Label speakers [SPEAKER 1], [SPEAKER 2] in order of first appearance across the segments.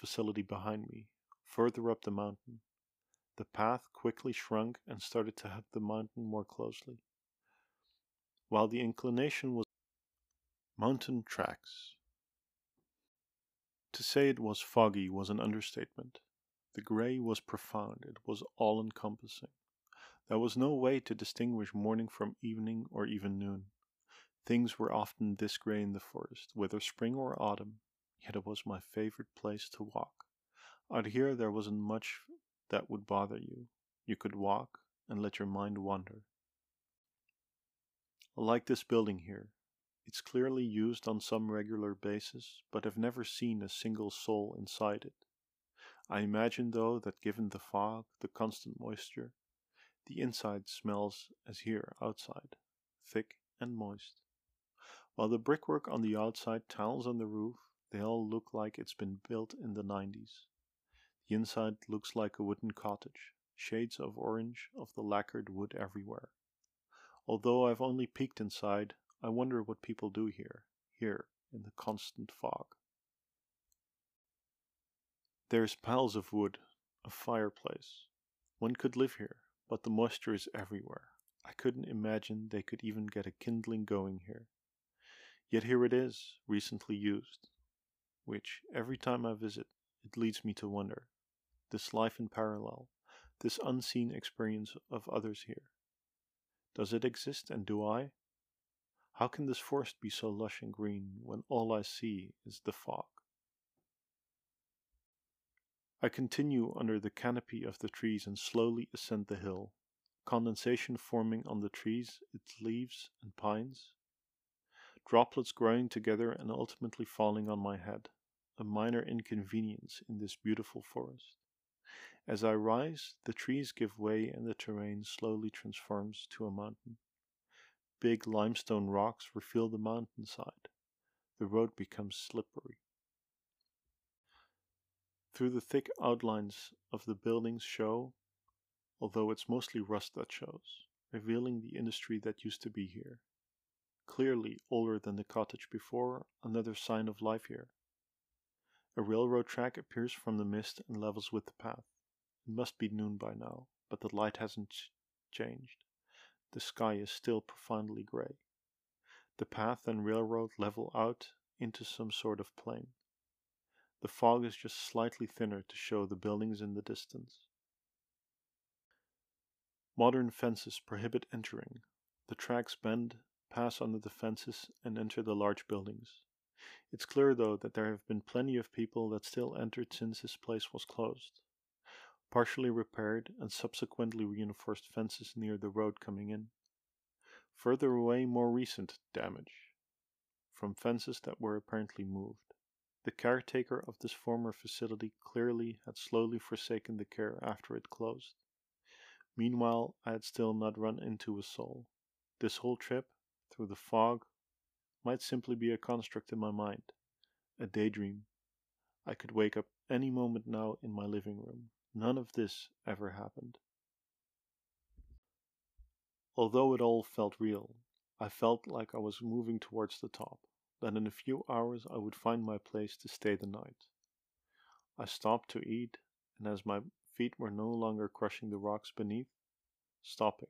[SPEAKER 1] facility behind me, further up the mountain. The path quickly shrunk and started to hug the mountain more closely. While the inclination was mountain tracks. To say it was foggy was an understatement. The grey was profound, it was all encompassing. There was no way to distinguish morning from evening or even noon. Things were often this grey in the forest, whether spring or autumn, yet it was my favorite place to walk. Out here there wasn't much that would bother you. You could walk and let your mind wander. I like this building here. It's clearly used on some regular basis, but I've never seen a single soul inside it. I imagine, though, that given the fog, the constant moisture, the inside smells as here outside, thick and moist. While the brickwork on the outside, tiles on the roof, they all look like it's been built in the 90s. The inside looks like a wooden cottage, shades of orange of the lacquered wood everywhere. Although I've only peeked inside, I wonder what people do here, here in the constant fog. There's piles of wood, a fireplace. One could live here, but the moisture is everywhere. I couldn't imagine they could even get a kindling going here. Yet here it is, recently used, which, every time I visit, it leads me to wonder. This life in parallel, this unseen experience of others here. Does it exist and do I? How can this forest be so lush and green when all I see is the fog? I continue under the canopy of the trees and slowly ascend the hill, condensation forming on the trees, its leaves and pines, droplets growing together and ultimately falling on my head, a minor inconvenience in this beautiful forest. As I rise, the trees give way and the terrain slowly transforms to a mountain. Big limestone rocks reveal the mountainside. The road becomes slippery. Through the thick outlines of the buildings show, although it's mostly rust that shows, revealing the industry that used to be here clearly older than the cottage before, another sign of life here. A railroad track appears from the mist and levels with the path. It must be noon by now, but the light hasn't changed. The sky is still profoundly gray. The path and railroad level out into some sort of plain. The fog is just slightly thinner to show the buildings in the distance. Modern fences prohibit entering. The tracks bend pass under the fences, and enter the large buildings. It's clear, though, that there have been plenty of people that still entered since this place was closed. Partially repaired and subsequently reinforced fences near the road coming in. Further away, more recent damage from fences that were apparently moved. The caretaker of this former facility clearly had slowly forsaken the care after it closed. Meanwhile, I had still not run into a soul. This whole trip through the fog might simply be a construct in my mind, a daydream. I could wake up any moment now in my living room. None of this ever happened. Although it all felt real, I felt like I was moving towards the top, that in a few hours I would find my place to stay the night. I stopped to eat, and as my feet were no longer crushing the rocks beneath, stopping,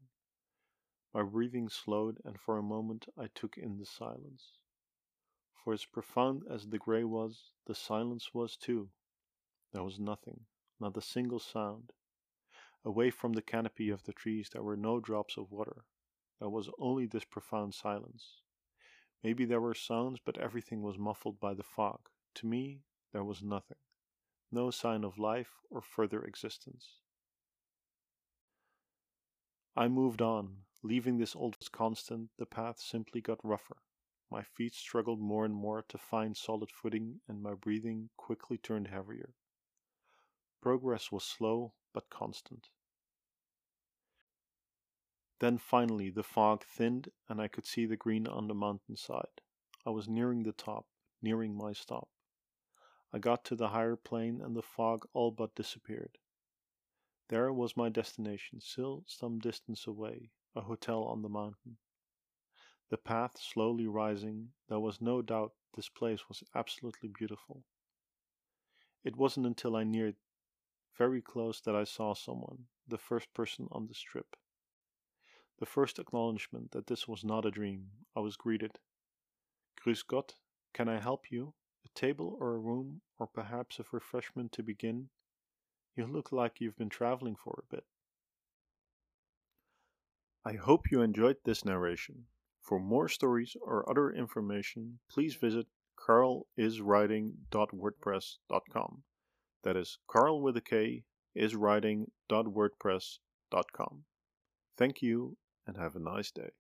[SPEAKER 1] my breathing slowed, and for a moment I took in the silence. For as profound as the grey was, the silence was too. There was nothing, not a single sound. Away from the canopy of the trees there were no drops of water. There was only this profound silence. Maybe there were sounds, but everything was muffled by the fog. To me, there was nothing. No sign of life or further existence. I moved on, Leaving this old constant, the path simply got rougher. My feet struggled more and more to find solid footing, and my breathing quickly turned heavier. Progress was slow but constant. Then finally the fog thinned and I could see the green on the mountainside. I was nearing the top, nearing my stop. I got to the higher plane and the fog all but disappeared. There was my destination, still some distance away, a hotel on the mountain. The path slowly rising, there was no doubt this place was absolutely beautiful. It wasn't until I neared very close that I saw someone, the first person on the strip. The first acknowledgement that this was not a dream, I was greeted. Grüß Gott, can I help you? A table or a room, or perhaps a refreshment to begin? You look like you've been traveling for a bit. I hope you enjoyed this narration. For more stories or other information, please visit karliswriting.wordpress.com. That is Karl with a K is writing.wordpress.com. Thank you and have a nice day.